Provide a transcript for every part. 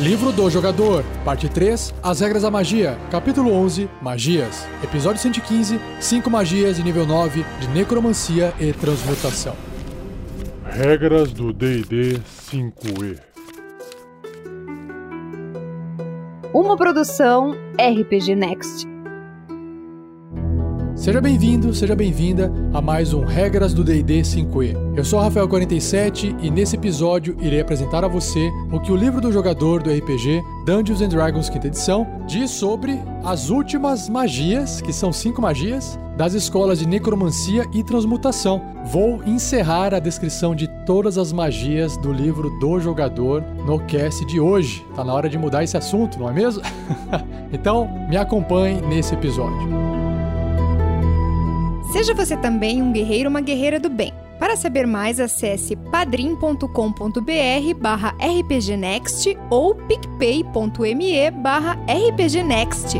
Livro do Jogador, Parte 3, As Regras da Magia, Capítulo 11, Magias, Episódio 115, 5 magias de nível 9 de Necromancia e Transmutação. Regras do D&D 5e. Uma produção RPG Next. Seja bem-vindo, seja bem-vinda a mais um Regras do D&D 5e. Eu sou Rafael47 e nesse episódio irei apresentar a você o que o livro do jogador do RPG Dungeons and Dragons 5 edição diz sobre as últimas magias, que são cinco magias, das escolas de necromancia e transmutação. Vou encerrar a descrição de todas as magias do livro do jogador no cast de hoje. Tá na hora de mudar esse assunto, não é mesmo? então, me acompanhe nesse episódio. Seja você também um guerreiro ou uma guerreira do bem. Para saber mais, acesse padrim.com.br barra rpgnext ou picpay.me barra rpgnext.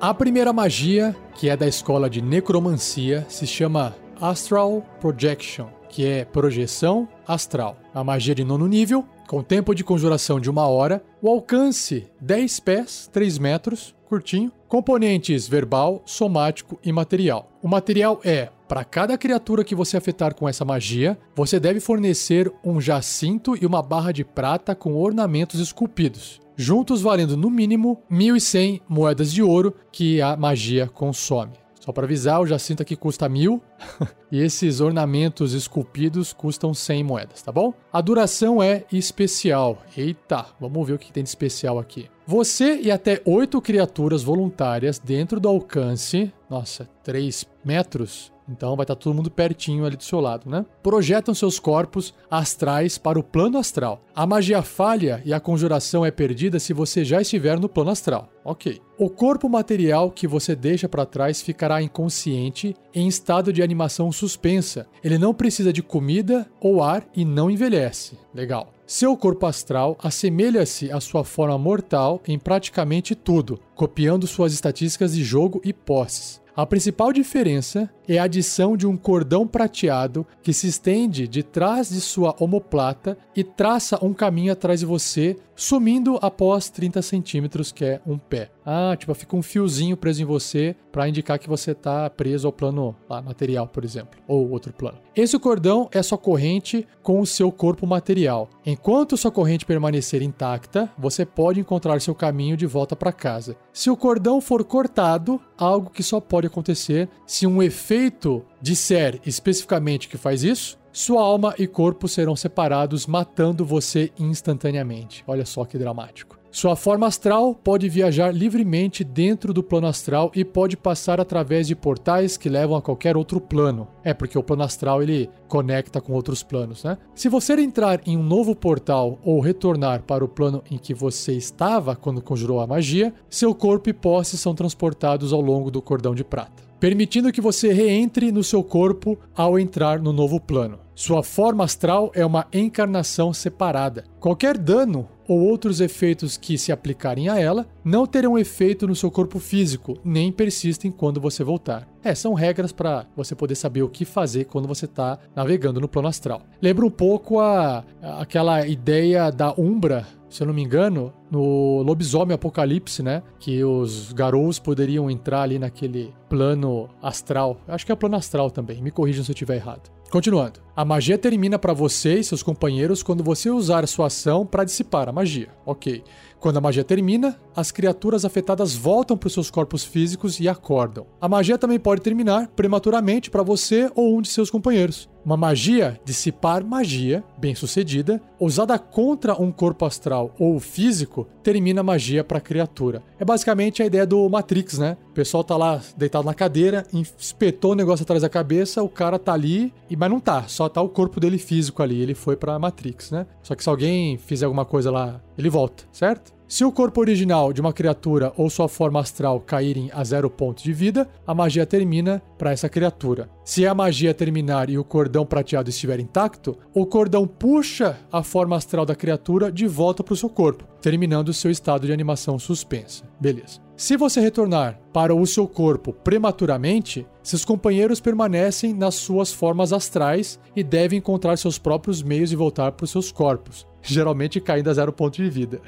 A primeira magia, que é da escola de necromancia, se chama Astral Projection que é projeção astral. A magia de nono nível, com tempo de conjuração de uma hora, o alcance 10 pés, 3 metros, curtinho, componentes verbal, somático e material. O material é para cada criatura que você afetar com essa magia, você deve fornecer um jacinto e uma barra de prata com ornamentos esculpidos, juntos valendo no mínimo 1.100 moedas de ouro que a magia consome. Só para avisar, o Jacinto aqui custa mil e esses ornamentos esculpidos custam 100 moedas, tá bom? A duração é especial. Eita, vamos ver o que tem de especial aqui. Você e até oito criaturas voluntárias dentro do alcance, nossa, 3 metros, então vai estar todo mundo pertinho ali do seu lado, né? Projetam seus corpos astrais para o plano astral. A magia falha e a conjuração é perdida se você já estiver no plano astral. Ok. O corpo material que você deixa para trás ficará inconsciente em estado de animação suspensa. Ele não precisa de comida ou ar e não envelhece. Legal. Seu corpo astral assemelha-se à sua forma mortal em praticamente tudo, copiando suas estatísticas de jogo e posses. A principal diferença é a adição de um cordão prateado que se estende de trás de sua omoplata e traça um caminho atrás de você, sumindo após 30 centímetros, que é um pé. Ah, tipo, fica um fiozinho preso em você para indicar que você está preso ao plano lá, material, por exemplo, ou outro plano. Esse cordão é sua corrente com o seu corpo material. Enquanto sua corrente permanecer intacta, você pode encontrar seu caminho de volta para casa. Se o cordão for cortado, algo que só pode acontecer se um efeito disser especificamente que faz isso, sua alma e corpo serão separados, matando você instantaneamente. Olha só que dramático. Sua forma astral pode viajar livremente dentro do plano astral e pode passar através de portais que levam a qualquer outro plano. É porque o plano astral ele conecta com outros planos, né? Se você entrar em um novo portal ou retornar para o plano em que você estava quando conjurou a magia, seu corpo e posse são transportados ao longo do cordão de prata permitindo que você reentre no seu corpo ao entrar no novo plano. Sua forma astral é uma encarnação separada. Qualquer dano ou outros efeitos que se aplicarem a ela não terão efeito no seu corpo físico, nem persistem quando você voltar. É, são regras para você poder saber o que fazer quando você está navegando no plano astral. Lembra um pouco a, aquela ideia da Umbra se eu não me engano, no Lobisomem Apocalipse, né? Que os garous poderiam entrar ali naquele plano astral. Acho que é plano astral também. Me corrijam se eu estiver errado. Continuando. A magia termina para você e seus companheiros quando você usar sua ação para dissipar a magia. Ok. Quando a magia termina, as criaturas afetadas voltam para seus corpos físicos e acordam. A magia também pode terminar prematuramente para você ou um de seus companheiros. Uma magia, dissipar magia, bem sucedida, usada contra um corpo astral ou físico, termina a magia para a criatura. É basicamente a ideia do Matrix, né? O pessoal tá lá deitado na cadeira, espetou o negócio atrás da cabeça, o cara tá ali, mas não tá, só tá o corpo dele físico ali, ele foi pra Matrix, né? Só que se alguém fizer alguma coisa lá, ele volta, certo? Se o corpo original de uma criatura ou sua forma astral caírem a zero ponto de vida, a magia termina para essa criatura. Se a magia terminar e o cordão prateado estiver intacto, o cordão puxa a forma astral da criatura de volta para o seu corpo, terminando seu estado de animação suspensa. Beleza. Se você retornar para o seu corpo prematuramente, seus companheiros permanecem nas suas formas astrais e devem encontrar seus próprios meios de voltar para os seus corpos, geralmente caindo a zero ponto de vida.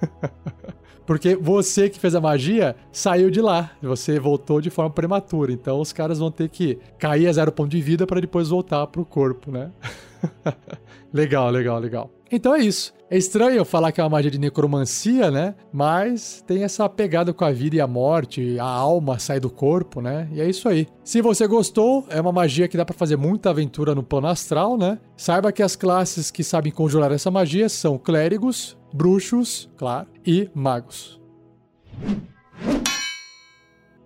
Porque você que fez a magia saiu de lá. Você voltou de forma prematura. Então os caras vão ter que cair a zero ponto de vida para depois voltar pro corpo, né? legal, legal, legal. Então é isso. É estranho falar que é uma magia de necromancia, né? Mas tem essa pegada com a vida e a morte, a alma sai do corpo, né? E é isso aí. Se você gostou, é uma magia que dá para fazer muita aventura no plano astral, né? Saiba que as classes que sabem conjurar essa magia são clérigos, bruxos, claro, e magos.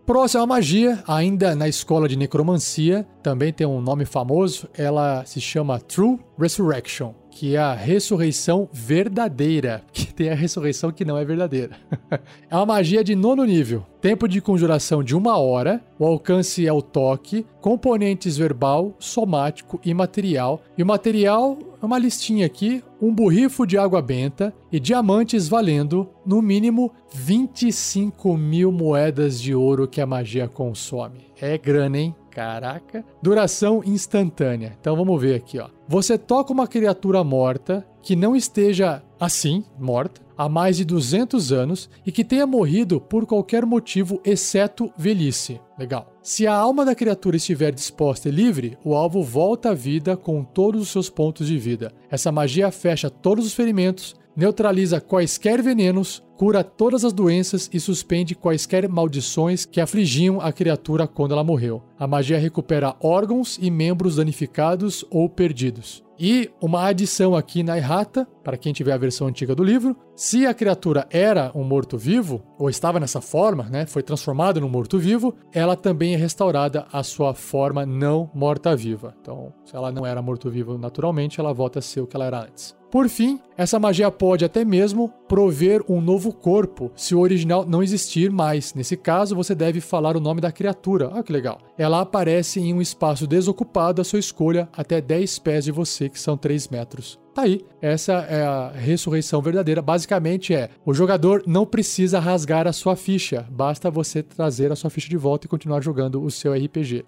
Próxima magia, ainda na escola de necromancia, também tem um nome famoso, ela se chama True Resurrection que é a ressurreição verdadeira, que tem a ressurreição que não é verdadeira. é uma magia de nono nível. Tempo de conjuração de uma hora, o alcance é o toque, componentes verbal, somático e material. E o material é uma listinha aqui: um borrifo de água benta e diamantes valendo, no mínimo, 25 mil moedas de ouro que a magia consome. É grana, hein? Caraca. Duração instantânea. Então vamos ver aqui, ó. Você toca uma criatura morta que não esteja assim, morta, há mais de 200 anos e que tenha morrido por qualquer motivo exceto velhice. Legal. Se a alma da criatura estiver disposta e livre, o alvo volta à vida com todos os seus pontos de vida. Essa magia fecha todos os ferimentos, neutraliza quaisquer venenos, cura todas as doenças e suspende quaisquer maldições que afligiam a criatura quando ela morreu. A magia recupera órgãos e membros danificados ou perdidos. E uma adição aqui na errata, para quem tiver a versão antiga do livro, se a criatura era um morto-vivo, ou estava nessa forma, né, foi transformada num morto-vivo, ela também é restaurada à sua forma não morta-viva. Então, se ela não era morto-vivo naturalmente, ela volta a ser o que ela era antes. Por fim, essa magia pode até mesmo prover um novo corpo se o original não existir mais. Nesse caso, você deve falar o nome da criatura. Ah, que legal. Ela aparece em um espaço desocupado à sua escolha até 10 pés de você, que são 3 metros. Tá aí. Essa é a ressurreição verdadeira. Basicamente é: o jogador não precisa rasgar a sua ficha, basta você trazer a sua ficha de volta e continuar jogando o seu RPG.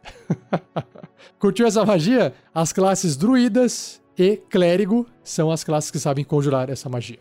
Curtiu essa magia? As classes druidas e clérigo são as classes que sabem conjurar essa magia.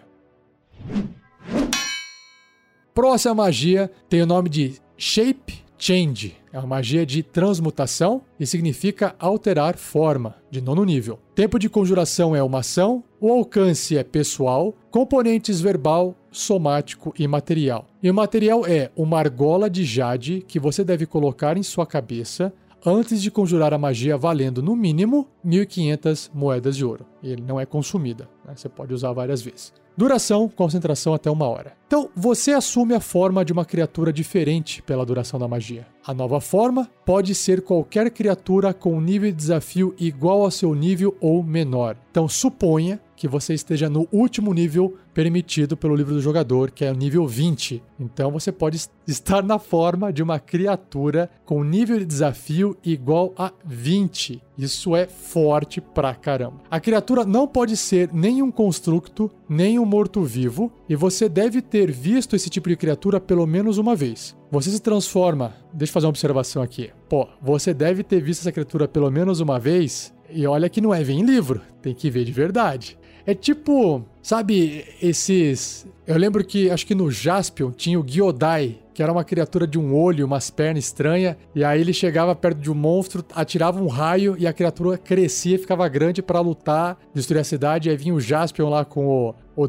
Próxima magia tem o nome de Shape Change. É uma magia de transmutação e significa alterar forma, de nono nível. Tempo de conjuração é uma ação, o alcance é pessoal, componentes verbal, somático e material. E o material é uma argola de jade que você deve colocar em sua cabeça antes de conjurar a magia valendo no mínimo 1.500 moedas de ouro. E ele não é consumida, né? você pode usar várias vezes. Duração, concentração até uma hora. Então, você assume a forma de uma criatura diferente pela duração da magia. A nova forma pode ser qualquer criatura com nível de desafio igual ao seu nível ou menor. Então, suponha que você esteja no último nível permitido pelo livro do jogador, que é o nível 20. Então você pode estar na forma de uma criatura com nível de desafio igual a 20. Isso é forte pra caramba. A criatura não pode ser nem um constructo, nem um morto-vivo, e você deve ter visto esse tipo de criatura pelo menos uma vez. Você se transforma. Deixa eu fazer uma observação aqui. Pô, você deve ter visto essa criatura pelo menos uma vez. E olha que não é ver em livro, tem que ver de verdade. É tipo, sabe, esses. Eu lembro que acho que no Jaspion tinha o Gyodai, que era uma criatura de um olho, umas pernas estranhas, e aí ele chegava perto de um monstro, atirava um raio e a criatura crescia, ficava grande para lutar, destruir a cidade, e aí vinha o Jaspion lá com o, o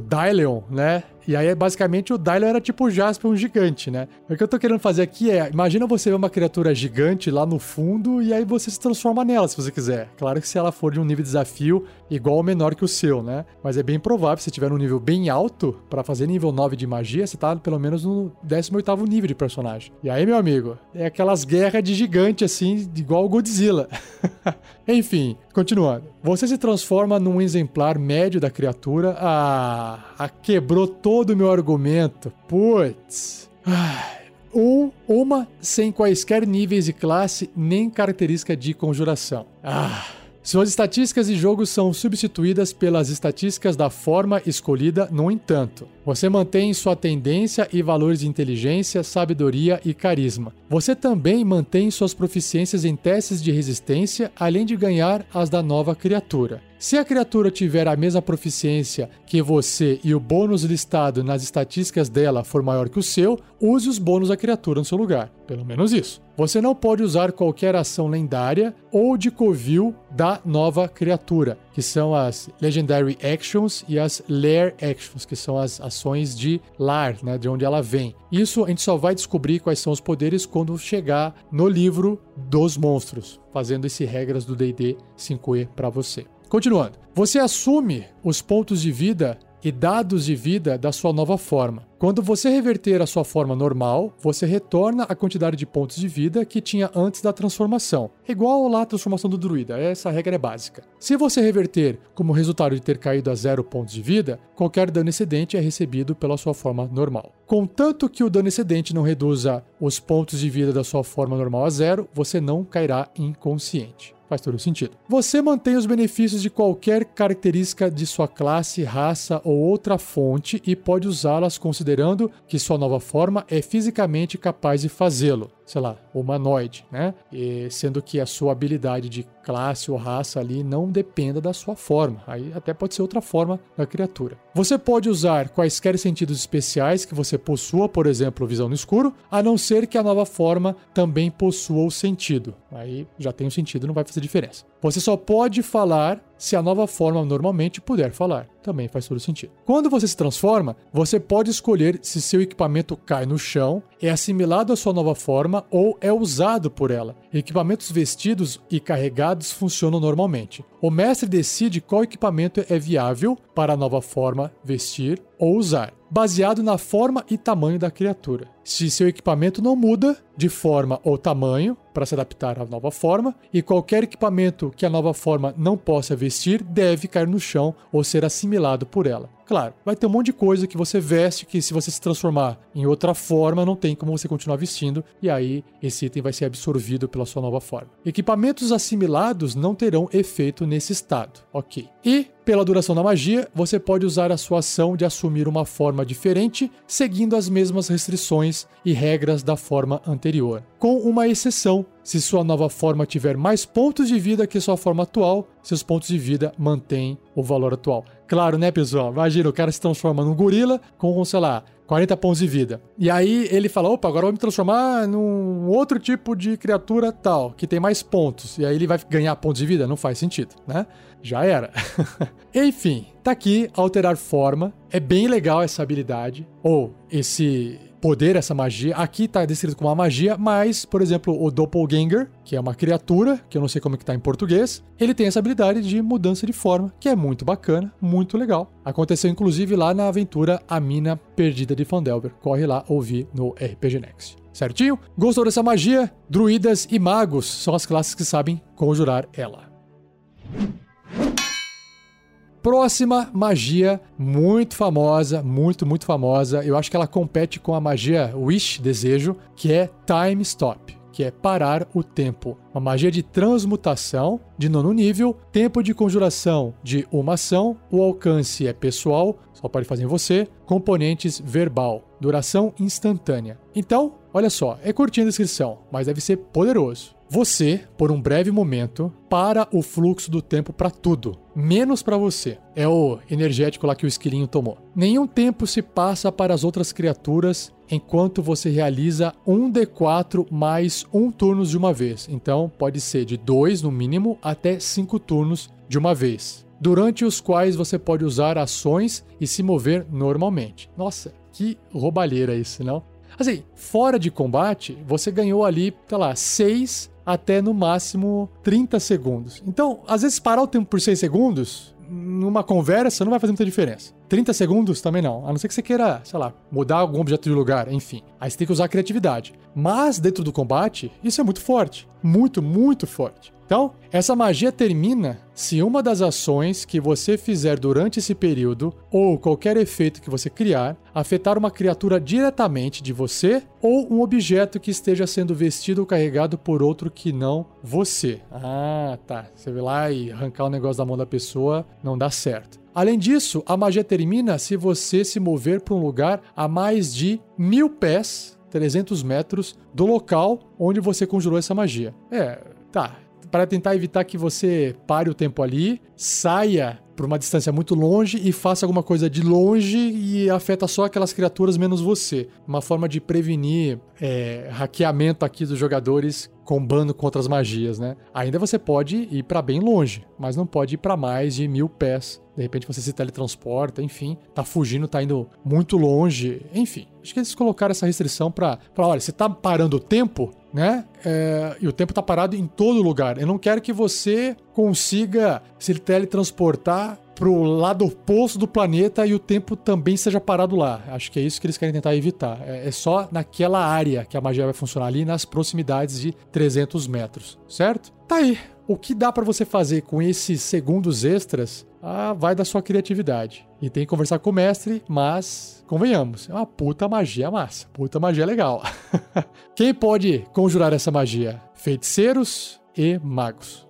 né? E aí, basicamente, o Dylion era tipo o Jasper, um gigante, né? O que eu tô querendo fazer aqui é, imagina você ver uma criatura gigante lá no fundo e aí você se transforma nela, se você quiser. Claro que se ela for de um nível de desafio igual ou menor que o seu, né? Mas é bem provável, se tiver um nível bem alto, para fazer nível 9 de magia, você tá pelo menos no 18º nível de personagem. E aí, meu amigo, é aquelas guerras de gigante, assim, igual o Godzilla. Enfim, continuando. Você se transforma num exemplar médio da criatura. Ah, quebrou todo o meu argumento. Putz. Ah, ou uma sem quaisquer níveis de classe nem característica de conjuração. Ah. Suas estatísticas de jogo são substituídas pelas estatísticas da forma escolhida, no entanto. Você mantém sua tendência e valores de inteligência, sabedoria e carisma. Você também mantém suas proficiências em testes de resistência, além de ganhar as da nova criatura. Se a criatura tiver a mesma proficiência que você e o bônus listado nas estatísticas dela for maior que o seu, use os bônus da criatura no seu lugar. Pelo menos isso. Você não pode usar qualquer ação lendária ou de covil da nova criatura, que são as Legendary Actions e as Lair Actions, que são as ações de lar, né, de onde ela vem. Isso a gente só vai descobrir quais são os poderes quando chegar no livro dos monstros, fazendo esse regras do D&D 5e para você. Continuando. Você assume os pontos de vida e dados de vida da sua nova forma. Quando você reverter a sua forma normal, você retorna a quantidade de pontos de vida que tinha antes da transformação. Igual lá a transformação do druida, essa regra é básica. Se você reverter como resultado de ter caído a zero pontos de vida, qualquer dano excedente é recebido pela sua forma normal. Contanto que o dano excedente não reduza os pontos de vida da sua forma normal a zero, você não cairá inconsciente. Faz todo sentido. Você mantém os benefícios de qualquer característica de sua classe, raça ou outra fonte e pode usá-las considerando que sua nova forma é fisicamente capaz de fazê-lo sei lá, humanoide, né? E sendo que a sua habilidade de classe ou raça ali não dependa da sua forma. Aí até pode ser outra forma da criatura. Você pode usar quaisquer sentidos especiais que você possua, por exemplo, visão no escuro, a não ser que a nova forma também possua o sentido. Aí já tem o sentido, não vai fazer diferença. Você só pode falar se a nova forma normalmente puder falar. Também faz todo sentido. Quando você se transforma, você pode escolher se seu equipamento cai no chão, é assimilado à sua nova forma ou é usado por ela. Equipamentos vestidos e carregados funcionam normalmente. O mestre decide qual equipamento é viável para a nova forma vestir ou usar, baseado na forma e tamanho da criatura. Se seu equipamento não muda de forma ou tamanho para se adaptar à nova forma, e qualquer equipamento que a nova forma não possa vestir deve cair no chão ou ser assimilado por ela. Claro, vai ter um monte de coisa que você veste que se você se transformar em outra forma, não tem como você continuar vestindo, e aí esse item vai ser absorvido pela sua nova forma. Equipamentos assimilados não terão efeito nesse estado, ok. E pela duração da magia, você pode usar a sua ação de assumir uma forma diferente, seguindo as mesmas restrições e regras da forma anterior. Com uma exceção, se sua nova forma tiver mais pontos de vida que sua forma atual, seus pontos de vida mantêm o valor atual. Claro, né, pessoal? Imagina, o cara se transforma num gorila com, sei lá, 40 pontos de vida. E aí ele fala: opa, agora eu vou me transformar num outro tipo de criatura tal, que tem mais pontos. E aí ele vai ganhar pontos de vida? Não faz sentido, né? Já era. Enfim, tá aqui alterar forma. É bem legal essa habilidade, ou esse poder, essa magia. Aqui está descrito como uma magia, mas, por exemplo, o Doppelganger, que é uma criatura, que eu não sei como é que tá em português, ele tem essa habilidade de mudança de forma, que é muito bacana, muito legal. Aconteceu inclusive lá na aventura A Mina Perdida de Fandelver. Corre lá ouvir no RPG Next. Certinho? Gostou dessa magia? Druidas e magos são as classes que sabem conjurar ela próxima magia muito famosa, muito, muito famosa. Eu acho que ela compete com a magia Wish, desejo, que é Time Stop que é parar o tempo. Uma magia de transmutação de nono nível, tempo de conjuração de uma ação, o alcance é pessoal, só pode fazer em você, componentes verbal, duração instantânea. Então, olha só, é curtinha a descrição, mas deve ser poderoso. Você, por um breve momento, para o fluxo do tempo para tudo, menos para você. É o energético lá que o esquilinho tomou. Nenhum tempo se passa para as outras criaturas enquanto você realiza um D4 mais um turnos de uma vez. Então, pode ser de dois no mínimo até cinco turnos de uma vez, durante os quais você pode usar ações e se mover normalmente. Nossa, que roubalheira isso, não? Assim, fora de combate, você ganhou ali, sei lá, 6 até no máximo 30 segundos. Então, às vezes parar o tempo por 6 segundos numa conversa não vai fazer muita diferença. 30 segundos também não. A não ser que você queira, sei lá, mudar algum objeto de lugar, enfim. Aí você tem que usar a criatividade. Mas dentro do combate, isso é muito forte. Muito, muito forte. Então, essa magia termina se uma das ações que você fizer durante esse período, ou qualquer efeito que você criar, afetar uma criatura diretamente de você ou um objeto que esteja sendo vestido ou carregado por outro que não você. Ah, tá. Você vai lá e arrancar o negócio da mão da pessoa, não dá certo. Além disso, a magia termina se você se mover para um lugar a mais de mil pés, 300 metros, do local onde você conjurou essa magia. É, tá para tentar evitar que você pare o tempo ali, saia por uma distância muito longe e faça alguma coisa de longe e afeta só aquelas criaturas menos você. Uma forma de prevenir é, hackeamento aqui dos jogadores combando contra as magias, né? Ainda você pode ir para bem longe, mas não pode ir para mais de mil pés. De repente você se teletransporta, enfim, tá fugindo, tá indo muito longe, enfim. Acho que eles colocaram essa restrição para, olha, você tá parando o tempo, né? É, e o tempo tá parado em todo lugar. Eu não quero que você consiga se teletransportar pro lado oposto do planeta e o tempo também seja parado lá. Acho que é isso que eles querem tentar evitar. É, é só naquela área que a magia vai funcionar ali, nas proximidades de 300 metros, certo? Tá aí. O que dá para você fazer com esses segundos extras ah, vai da sua criatividade. E tem que conversar com o mestre, mas convenhamos, é uma puta magia massa, puta magia legal. Quem pode conjurar essa magia? Feiticeiros e magos.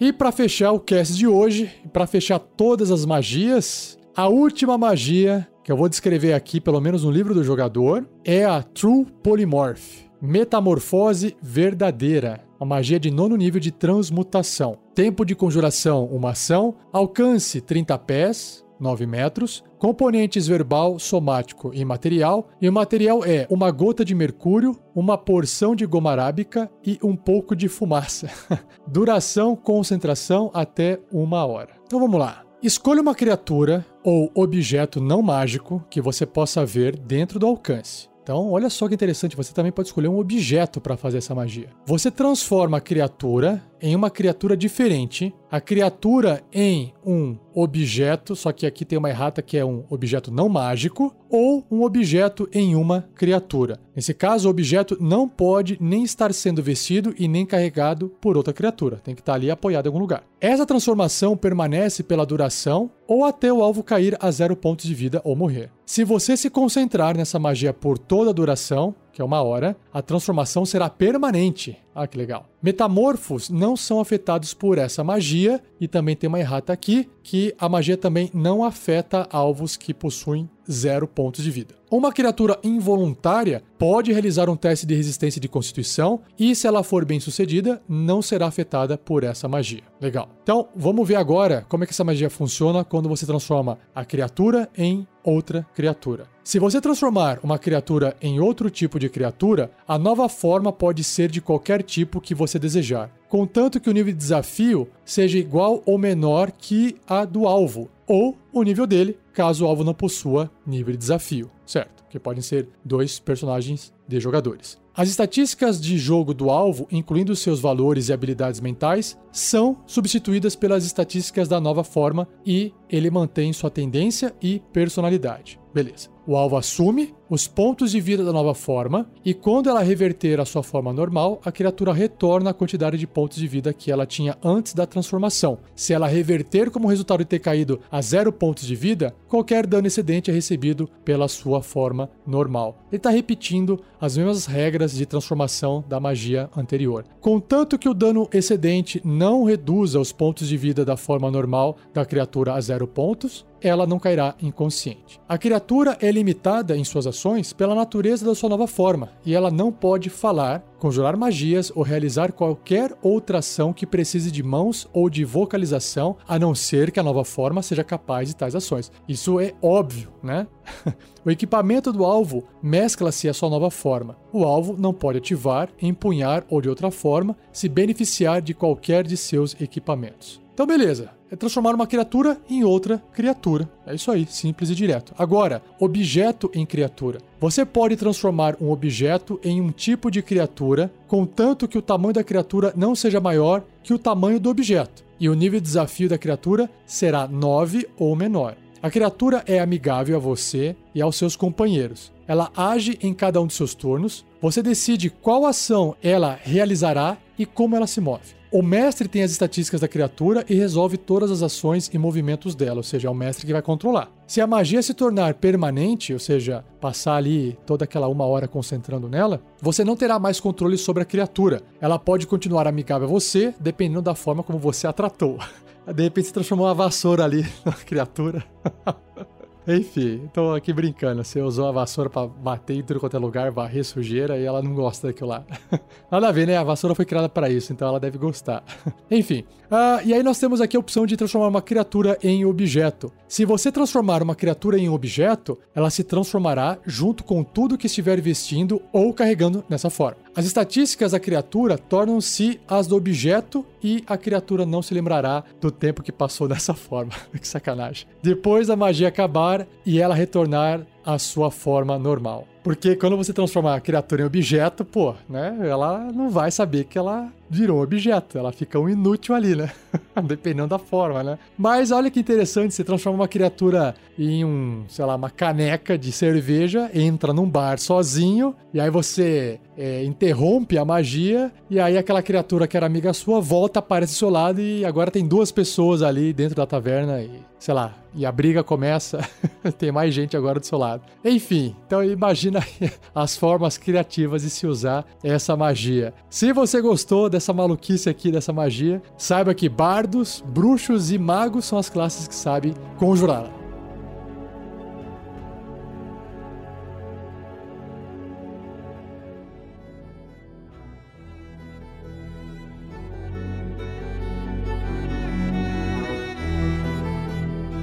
E para fechar o cast de hoje, para fechar todas as magias, a última magia que eu vou descrever aqui, pelo menos no livro do jogador, é a True Polymorph. Metamorfose verdadeira. Uma magia de nono nível de transmutação. Tempo de conjuração, uma ação. Alcance 30 pés, 9 metros. Componentes verbal, somático e material. E o material é uma gota de mercúrio, uma porção de goma arábica e um pouco de fumaça. Duração, concentração até uma hora. Então vamos lá. Escolha uma criatura ou objeto não mágico que você possa ver dentro do alcance. Então, olha só que interessante, você também pode escolher um objeto para fazer essa magia. Você transforma a criatura em uma criatura diferente, a criatura em um objeto, só que aqui tem uma errata que é um objeto não mágico, ou um objeto em uma criatura. Nesse caso, o objeto não pode nem estar sendo vestido e nem carregado por outra criatura, tem que estar ali apoiado em algum lugar. Essa transformação permanece pela duração ou até o alvo cair a zero pontos de vida ou morrer. Se você se concentrar nessa magia por toda a duração, que é uma hora, a transformação será permanente. Ah, que legal. Metamorfos não são afetados por essa magia, e também tem uma errata aqui, que a magia também não afeta alvos que possuem zero pontos de vida. Uma criatura involuntária pode realizar um teste de resistência de constituição e, se ela for bem sucedida, não será afetada por essa magia. Legal. Então, vamos ver agora como é que essa magia funciona quando você transforma a criatura em outra criatura. Se você transformar uma criatura em outro tipo de criatura, a nova forma pode ser de qualquer tipo que você desejar, contanto que o nível de desafio seja igual ou menor que a do alvo, ou o nível dele, caso o alvo não possua nível de desafio, certo? Que podem ser dois personagens de jogadores. As estatísticas de jogo do alvo, incluindo seus valores e habilidades mentais, são substituídas pelas estatísticas da nova forma e ele mantém sua tendência e personalidade. Beleza. O alvo assume os pontos de vida da nova forma e quando ela reverter a sua forma normal, a criatura retorna a quantidade de pontos de vida que ela tinha antes da transformação. Se ela reverter como resultado de ter caído a zero pontos de vida, qualquer dano excedente é recebido pela sua forma normal. Ele está repetindo as mesmas regras de transformação da magia anterior. Contanto que o dano excedente não reduza os pontos de vida da forma normal da criatura a zero pontos, ela não cairá inconsciente. A criatura é limitada em suas ações pela natureza da sua nova forma, e ela não pode falar, conjurar magias ou realizar qualquer outra ação que precise de mãos ou de vocalização, a não ser que a nova forma seja capaz de tais ações. Isso é óbvio, né? o equipamento do alvo mescla-se à sua nova forma. O alvo não pode ativar, empunhar ou de outra forma se beneficiar de qualquer de seus equipamentos. Então, beleza é transformar uma criatura em outra criatura. É isso aí, simples e direto. Agora, objeto em criatura. Você pode transformar um objeto em um tipo de criatura, contanto que o tamanho da criatura não seja maior que o tamanho do objeto. e o nível de desafio da criatura será 9 ou menor. A criatura é amigável a você e aos seus companheiros. Ela age em cada um de seus turnos. Você decide qual ação ela realizará e como ela se move. O mestre tem as estatísticas da criatura e resolve todas as ações e movimentos dela, ou seja, é o mestre que vai controlar. Se a magia se tornar permanente, ou seja, passar ali toda aquela uma hora concentrando nela, você não terá mais controle sobre a criatura. Ela pode continuar amigável a você, dependendo da forma como você a tratou. De repente se transformou uma vassoura ali na criatura. Enfim, tô aqui brincando. Você usou a vassoura para bater em tudo quanto é lugar, varrer sujeira e ela não gosta daquilo lá. Nada a ver, né? A vassoura foi criada para isso, então ela deve gostar. Enfim, uh, e aí nós temos aqui a opção de transformar uma criatura em objeto. Se você transformar uma criatura em objeto, ela se transformará junto com tudo que estiver vestindo ou carregando nessa forma. As estatísticas da criatura tornam-se as do objeto e a criatura não se lembrará do tempo que passou dessa forma. que sacanagem. Depois da magia acabar e ela retornar à sua forma normal. Porque quando você transforma a criatura em objeto, pô, né? Ela não vai saber que ela virou objeto. Ela fica um inútil ali, né? Dependendo da forma, né? Mas olha que interessante, você transforma uma criatura em um, sei lá, uma caneca de cerveja, entra num bar sozinho, e aí você é, interrompe a magia, e aí aquela criatura que era amiga sua volta, aparece do seu lado, e agora tem duas pessoas ali dentro da taverna, e sei lá, e a briga começa, tem mais gente agora do seu lado. Enfim, então imagina as formas criativas de se usar essa magia. Se você gostou dessa dessa maluquice aqui, dessa magia, saiba que bardos, bruxos e magos são as classes que sabem conjurá-la.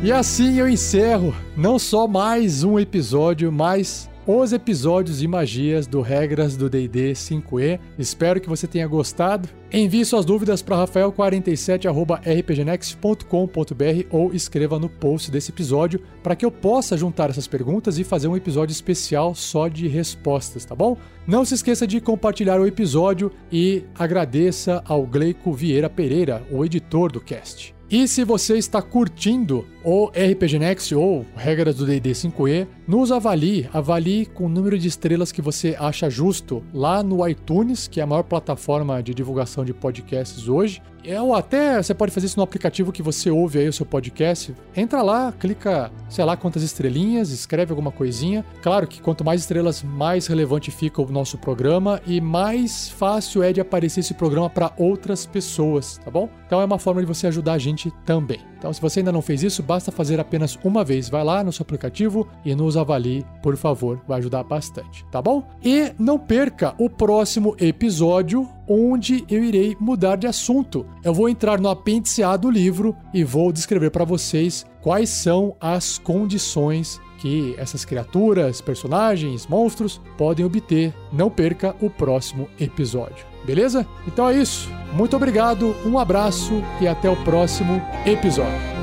E assim eu encerro não só mais um episódio, mas os episódios de magias do Regras do D&D 5e. Espero que você tenha gostado. Envie suas dúvidas para rafael47@rpgnext.com.br ou escreva no post desse episódio para que eu possa juntar essas perguntas e fazer um episódio especial só de respostas, tá bom? Não se esqueça de compartilhar o episódio e agradeça ao Gleico Vieira Pereira, o editor do cast. E se você está curtindo o RPG Next ou regras do D&D 5e, nos avalie, avalie com o número de estrelas que você acha justo lá no iTunes, que é a maior plataforma de divulgação de podcasts hoje. É, ou até você pode fazer isso no aplicativo que você ouve aí o seu podcast. Entra lá, clica, sei lá quantas estrelinhas, escreve alguma coisinha. Claro que quanto mais estrelas, mais relevante fica o nosso programa e mais fácil é de aparecer esse programa para outras pessoas, tá bom? Então é uma forma de você ajudar a gente também. Então, se você ainda não fez isso, basta fazer apenas uma vez. Vai lá no seu aplicativo e nos avalie, por favor, vai ajudar bastante, tá bom? E não perca o próximo episódio, onde eu irei mudar de assunto. Eu vou entrar no apêndice A do livro e vou descrever para vocês quais são as condições que essas criaturas, personagens, monstros podem obter. Não perca o próximo episódio. Beleza? Então é isso. Muito obrigado, um abraço e até o próximo episódio.